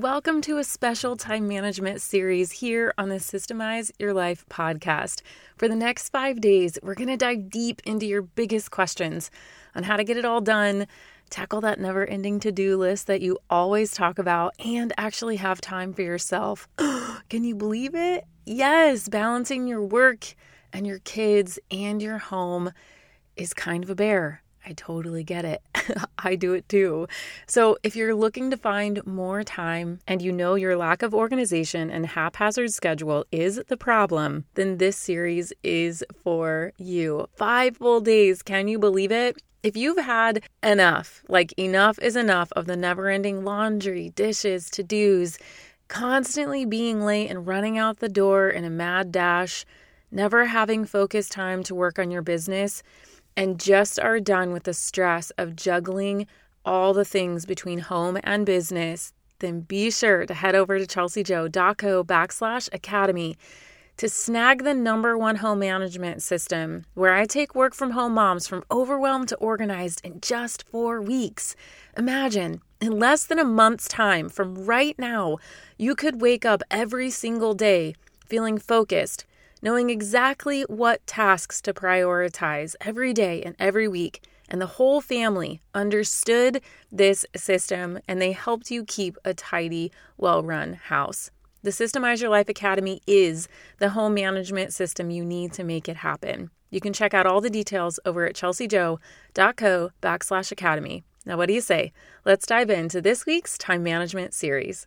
Welcome to a special time management series here on the Systemize Your Life podcast. For the next five days, we're going to dive deep into your biggest questions on how to get it all done, tackle that never ending to do list that you always talk about, and actually have time for yourself. Can you believe it? Yes, balancing your work and your kids and your home is kind of a bear. I totally get it. I do it too. So, if you're looking to find more time and you know your lack of organization and haphazard schedule is the problem, then this series is for you. Five full days. Can you believe it? If you've had enough, like enough is enough of the never ending laundry, dishes, to dos, constantly being late and running out the door in a mad dash, never having focused time to work on your business, and just are done with the stress of juggling all the things between home and business, then be sure to head over to chelseajo.co backslash academy to snag the number one home management system where I take work from home moms from overwhelmed to organized in just four weeks. Imagine, in less than a month's time from right now, you could wake up every single day feeling focused knowing exactly what tasks to prioritize every day and every week. And the whole family understood this system and they helped you keep a tidy, well run house. The Systemize Your Life Academy is the home management system you need to make it happen. You can check out all the details over at chelseajo.co backslash academy. Now, what do you say? Let's dive into this week's time management series.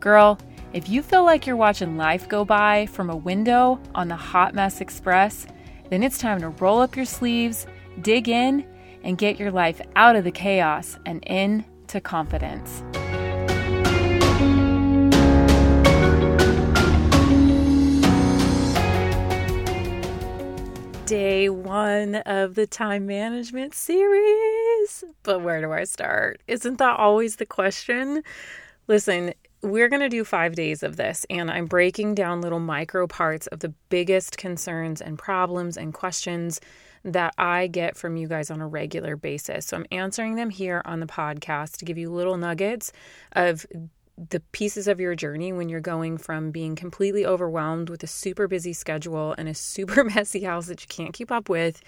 Girl, if you feel like you're watching life go by from a window on the Hot Mess Express, then it's time to roll up your sleeves, dig in, and get your life out of the chaos and into confidence. Day one of the time management series. But where do I start? Isn't that always the question? Listen, we're going to do five days of this, and I'm breaking down little micro parts of the biggest concerns and problems and questions that I get from you guys on a regular basis. So I'm answering them here on the podcast to give you little nuggets of the pieces of your journey when you're going from being completely overwhelmed with a super busy schedule and a super messy house that you can't keep up with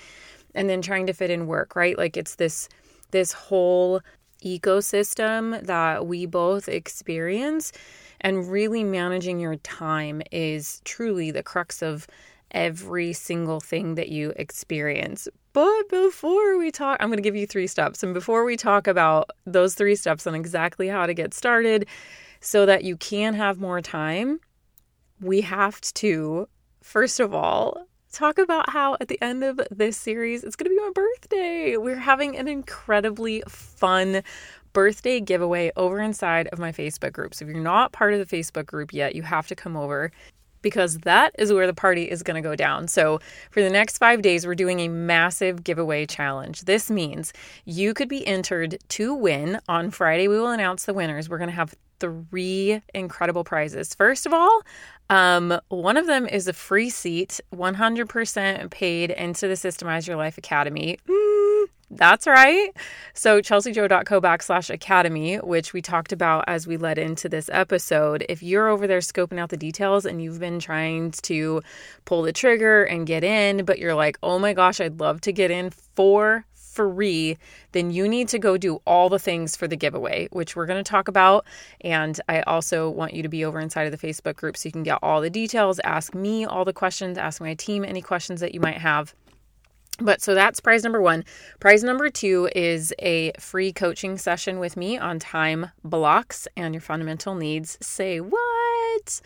and then trying to fit in work, right? Like it's this this whole ecosystem that we both experience. And really managing your time is truly the crux of every single thing that you experience. But before we talk, I'm going to give you three steps. And before we talk about those three steps on exactly how to get started so that you can have more time, we have to, first of all, talk about how at the end of this series, it's going to be my birthday. We're having an incredibly fun birthday giveaway over inside of my Facebook group. So if you're not part of the Facebook group yet, you have to come over because that is where the party is going to go down. So, for the next five days, we're doing a massive giveaway challenge. This means you could be entered to win. On Friday, we will announce the winners. We're going to have three incredible prizes. First of all, um, one of them is a free seat, 100% paid into the Systemize Your Life Academy. Mm, that's right. So, chelseajo.co backslash academy, which we talked about as we led into this episode. If you're over there scoping out the details and you've been trying to pull the trigger and get in, but you're like, oh my gosh, I'd love to get in for free, then you need to go do all the things for the giveaway, which we're going to talk about. And I also want you to be over inside of the Facebook group so you can get all the details, ask me all the questions, ask my team any questions that you might have. But so that's prize number one. Prize number two is a free coaching session with me on time blocks and your fundamental needs. Say what?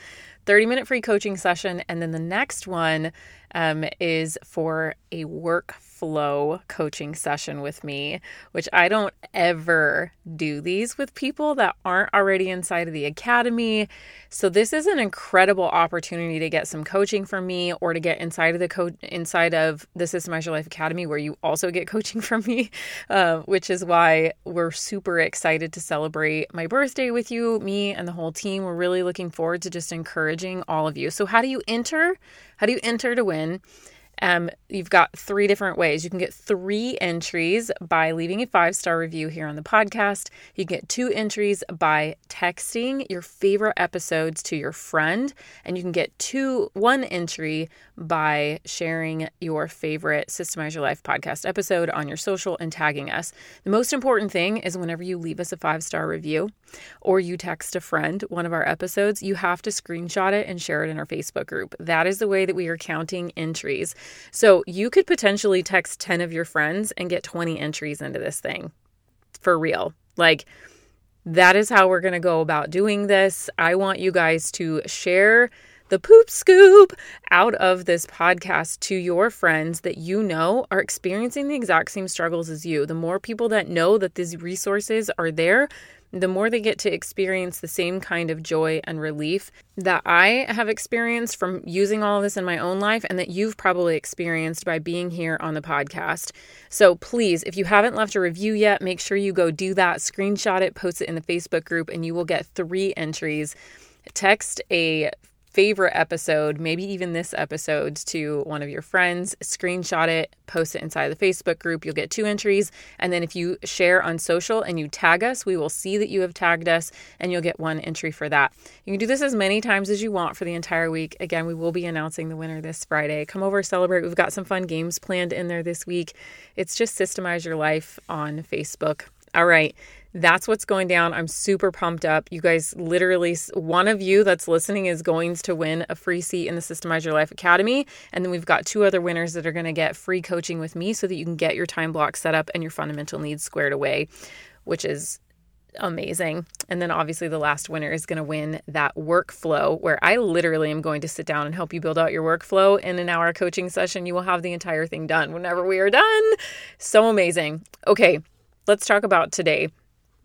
30 minute free coaching session. And then the next one um, is for a work flow coaching session with me, which I don't ever do these with people that aren't already inside of the academy. So this is an incredible opportunity to get some coaching from me or to get inside of the co- inside of the Systemize Your Life Academy where you also get coaching from me, uh, which is why we're super excited to celebrate my birthday with you, me and the whole team. We're really looking forward to just encouraging all of you. So how do you enter? How do you enter to win? Um, you've got three different ways. You can get three entries by leaving a five star review here on the podcast. You get two entries by texting your favorite episodes to your friend, and you can get two one entry by sharing your favorite Systemize Your Life podcast episode on your social and tagging us. The most important thing is whenever you leave us a five star review or you text a friend one of our episodes, you have to screenshot it and share it in our Facebook group. That is the way that we are counting entries. So you could potentially text 10 of your friends and get 20 entries into this thing for real. Like, that is how we're going to go about doing this. I want you guys to share the poop scoop out of this podcast to your friends that you know are experiencing the exact same struggles as you. The more people that know that these resources are there, the more they get to experience the same kind of joy and relief that I have experienced from using all this in my own life and that you've probably experienced by being here on the podcast. So please, if you haven't left a review yet, make sure you go do that, screenshot it, post it in the Facebook group, and you will get three entries. Text a favorite episode, maybe even this episode, to one of your friends, screenshot it, post it inside the Facebook group. You'll get two entries. And then if you share on social and you tag us, we will see that you have tagged us and you'll get one entry for that. You can do this as many times as you want for the entire week. Again, we will be announcing the winner this Friday. Come over, celebrate. We've got some fun games planned in there this week. It's just Systemize Your Life on Facebook. All right that's what's going down. I'm super pumped up. You guys literally, one of you that's listening is going to win a free seat in the Systemize Your Life Academy. And then we've got two other winners that are going to get free coaching with me so that you can get your time block set up and your fundamental needs squared away, which is amazing. And then obviously the last winner is going to win that workflow where I literally am going to sit down and help you build out your workflow in an hour coaching session. You will have the entire thing done whenever we are done. So amazing. Okay, let's talk about today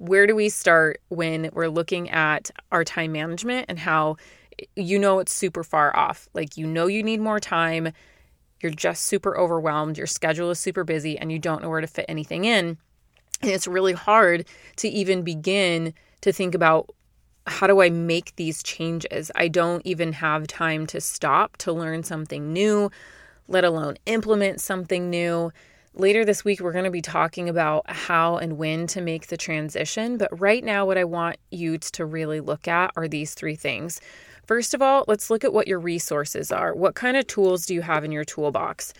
where do we start when we're looking at our time management and how you know it's super far off? Like, you know, you need more time, you're just super overwhelmed, your schedule is super busy, and you don't know where to fit anything in. And it's really hard to even begin to think about how do I make these changes? I don't even have time to stop to learn something new, let alone implement something new. Later this week, we're going to be talking about how and when to make the transition. But right now, what I want you to really look at are these three things. First of all, let's look at what your resources are. What kind of tools do you have in your toolbox?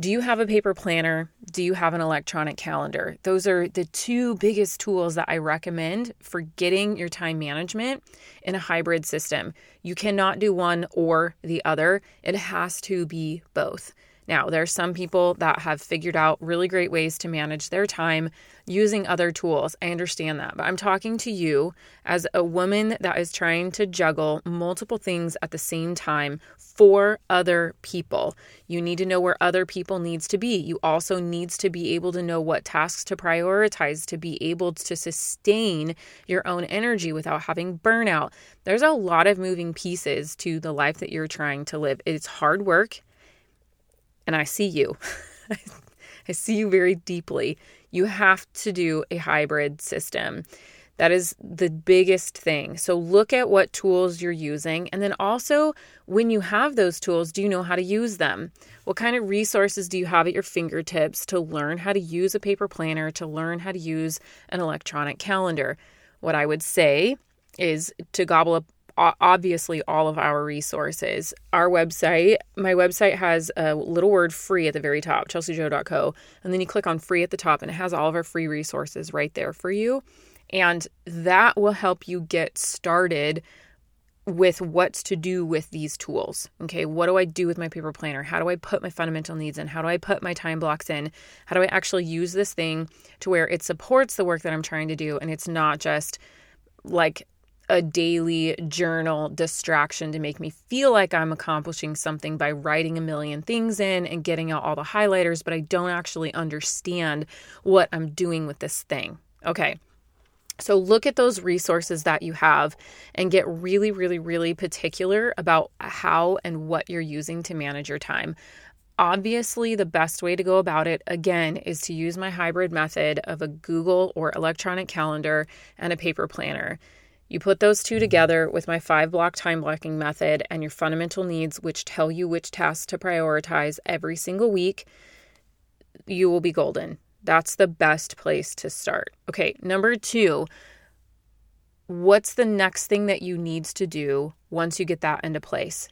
Do you have a paper planner? Do you have an electronic calendar? Those are the two biggest tools that I recommend for getting your time management in a hybrid system. You cannot do one or the other, it has to be both. Now, there are some people that have figured out really great ways to manage their time using other tools. I understand that. But I'm talking to you as a woman that is trying to juggle multiple things at the same time for other people. You need to know where other people needs to be. You also needs to be able to know what tasks to prioritize to be able to sustain your own energy without having burnout. There's a lot of moving pieces to the life that you're trying to live. It's hard work and I see you. I see you very deeply. You have to do a hybrid system. That is the biggest thing. So look at what tools you're using. And then also, when you have those tools, do you know how to use them? What kind of resources do you have at your fingertips to learn how to use a paper planner, to learn how to use an electronic calendar? What I would say is to gobble up obviously all of our resources. Our website, my website has a little word free at the very top, chelseajo.co. And then you click on free at the top and it has all of our free resources right there for you. And that will help you get started with what's to do with these tools. Okay, what do I do with my paper planner? How do I put my fundamental needs in? How do I put my time blocks in? How do I actually use this thing to where it supports the work that I'm trying to do and it's not just like a daily journal distraction to make me feel like I'm accomplishing something by writing a million things in and getting out all the highlighters, but I don't actually understand what I'm doing with this thing. Okay. So look at those resources that you have and get really, really, really particular about how and what you're using to manage your time. Obviously, the best way to go about it, again, is to use my hybrid method of a Google or electronic calendar and a paper planner. You put those two together with my five block time blocking method and your fundamental needs, which tell you which tasks to prioritize every single week, you will be golden. That's the best place to start. Okay, number two, what's the next thing that you need to do once you get that into place?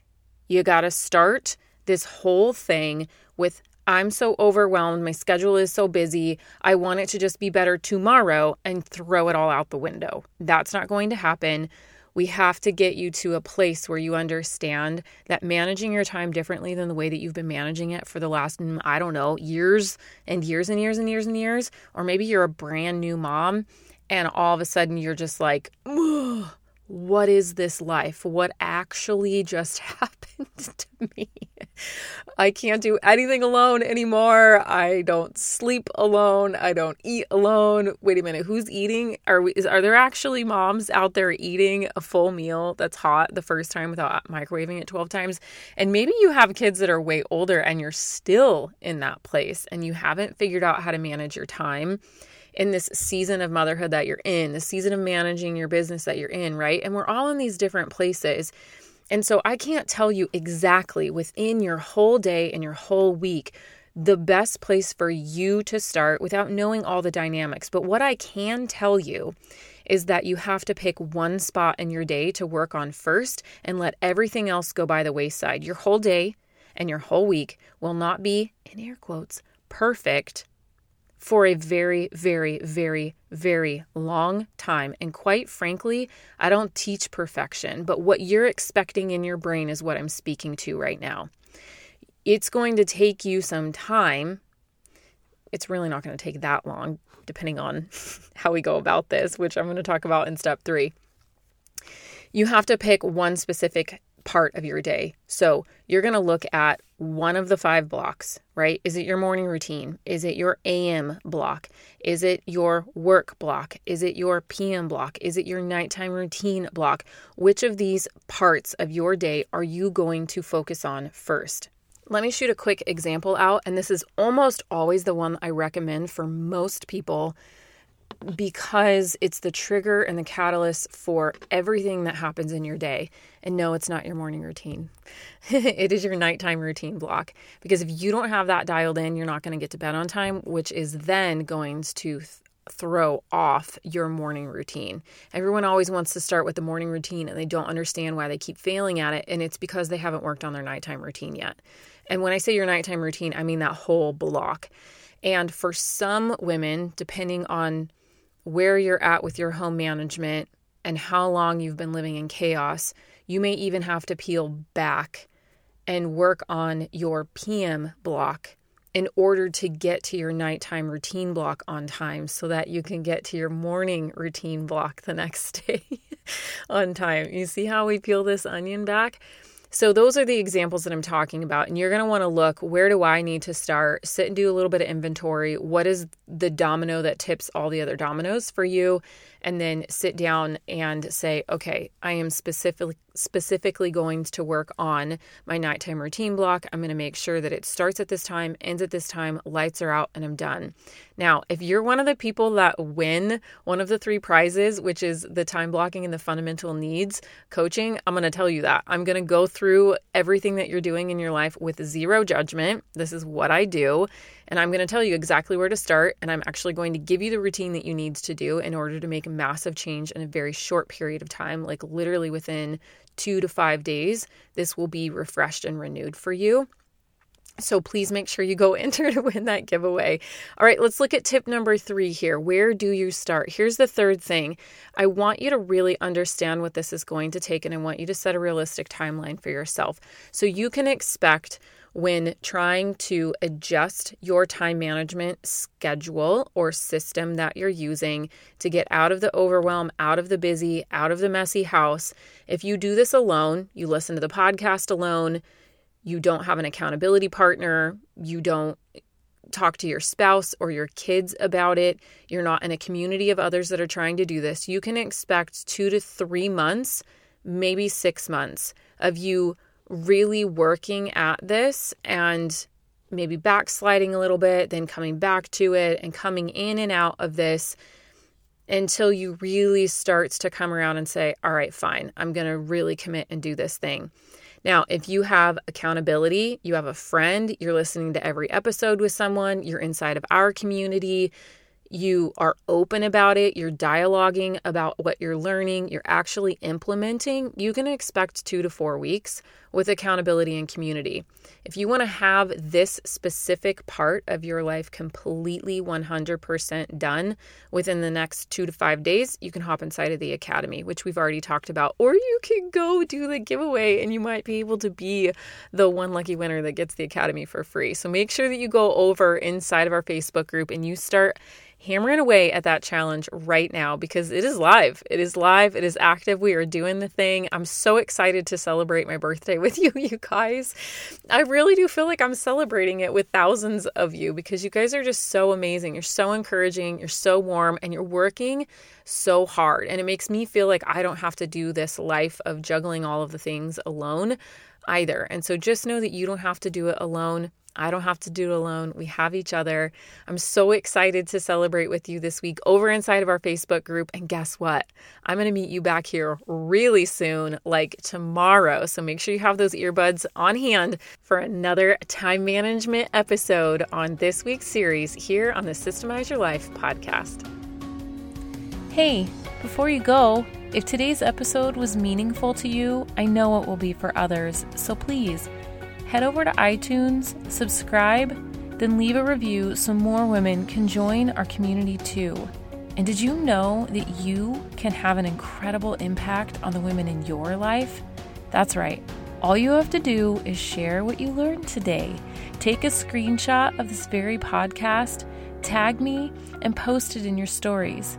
You got to start this whole thing with I'm so overwhelmed. My schedule is so busy. I want it to just be better tomorrow and throw it all out the window. That's not going to happen. We have to get you to a place where you understand that managing your time differently than the way that you've been managing it for the last, I don't know, years and years and years and years and years, or maybe you're a brand new mom and all of a sudden you're just like, what is this life? What actually just happened to me? I can't do anything alone anymore. I don't sleep alone. I don't eat alone. Wait a minute, who's eating? Are we? Is, are there actually moms out there eating a full meal that's hot the first time without microwaving it twelve times? And maybe you have kids that are way older and you're still in that place and you haven't figured out how to manage your time in this season of motherhood that you're in, the season of managing your business that you're in, right? And we're all in these different places. And so I can't tell you exactly within your whole day and your whole week the best place for you to start without knowing all the dynamics. But what I can tell you is that you have to pick one spot in your day to work on first and let everything else go by the wayside. Your whole day and your whole week will not be, in air quotes, perfect for a very, very, very, very long time. And quite frankly, I don't teach perfection, but what you're expecting in your brain is what I'm speaking to right now. It's going to take you some time. It's really not going to take that long, depending on how we go about this, which I'm going to talk about in step three. You have to pick one specific part of your day. So you're going to look at one of the five blocks, right? Is it your morning routine? Is it your AM block? Is it your work block? Is it your PM block? Is it your nighttime routine block? Which of these parts of your day are you going to focus on first? Let me shoot a quick example out, and this is almost always the one I recommend for most people because it's the trigger and the catalyst for everything that happens in your day. And no, it's not your morning routine. it is your nighttime routine block. Because if you don't have that dialed in, you're not going to get to bed on time, which is then going to th- throw off your morning routine. Everyone always wants to start with the morning routine and they don't understand why they keep failing at it. And it's because they haven't worked on their nighttime routine yet. And when I say your nighttime routine, I mean that whole block. And for some women, depending on where you're at with your home management and how long you've been living in chaos, you may even have to peel back and work on your PM block in order to get to your nighttime routine block on time so that you can get to your morning routine block the next day on time. You see how we peel this onion back? So, those are the examples that I'm talking about. And you're going to want to look where do I need to start? Sit and do a little bit of inventory. What is the domino that tips all the other dominoes for you? And then sit down and say, okay, I am specifically specifically going to work on my nighttime routine block. I'm going to make sure that it starts at this time, ends at this time, lights are out, and I'm done. Now, if you're one of the people that win one of the three prizes, which is the time blocking and the fundamental needs coaching, I'm going to tell you that. I'm going to go through everything that you're doing in your life with zero judgment. This is what I do. And I'm going to tell you exactly where to start. And I'm actually going to give you the routine that you need to do in order to make a massive change in a very short period of time, like literally within two to five days. This will be refreshed and renewed for you. So please make sure you go enter to win that giveaway. All right, let's look at tip number three here. Where do you start? Here's the third thing. I want you to really understand what this is going to take, and I want you to set a realistic timeline for yourself. So you can expect when trying to adjust your time management schedule or system that you're using to get out of the overwhelm, out of the busy, out of the messy house. If you do this alone, you listen to the podcast alone, you don't have an accountability partner, you don't talk to your spouse or your kids about it, you're not in a community of others that are trying to do this, you can expect two to three months, maybe six months of you really working at this and maybe backsliding a little bit, then coming back to it and coming in and out of this until you really starts to come around and say, "All right, fine. I'm going to really commit and do this thing." Now, if you have accountability, you have a friend, you're listening to every episode with someone, you're inside of our community, you are open about it, you're dialoguing about what you're learning, you're actually implementing, you can expect two to four weeks with accountability and community. If you want to have this specific part of your life completely 100% done within the next two to five days, you can hop inside of the academy, which we've already talked about, or you can go do the giveaway and you might be able to be the one lucky winner that gets the academy for free. So make sure that you go over inside of our Facebook group and you start hammering away at that challenge right now because it is live. It is live. It is active. We are doing the thing. I'm so excited to celebrate my birthday with you, you guys. I really do feel like I'm celebrating it with thousands of you because you guys are just so amazing. You're so encouraging. You're so warm and you're working so hard. And it makes me feel like I don't have to do this life of juggling all of the things alone either. And so just know that you don't have to do it alone. I don't have to do it alone. We have each other. I'm so excited to celebrate with you this week over inside of our Facebook group. And guess what? I'm going to meet you back here really soon, like tomorrow. So make sure you have those earbuds on hand for another time management episode on this week's series here on the Systemize Your Life podcast. Hey, before you go, if today's episode was meaningful to you, I know it will be for others. So please, head over to iTunes, subscribe, then leave a review so more women can join our community too. And did you know that you can have an incredible impact on the women in your life? That's right. All you have to do is share what you learned today. Take a screenshot of this very podcast, tag me, and post it in your stories.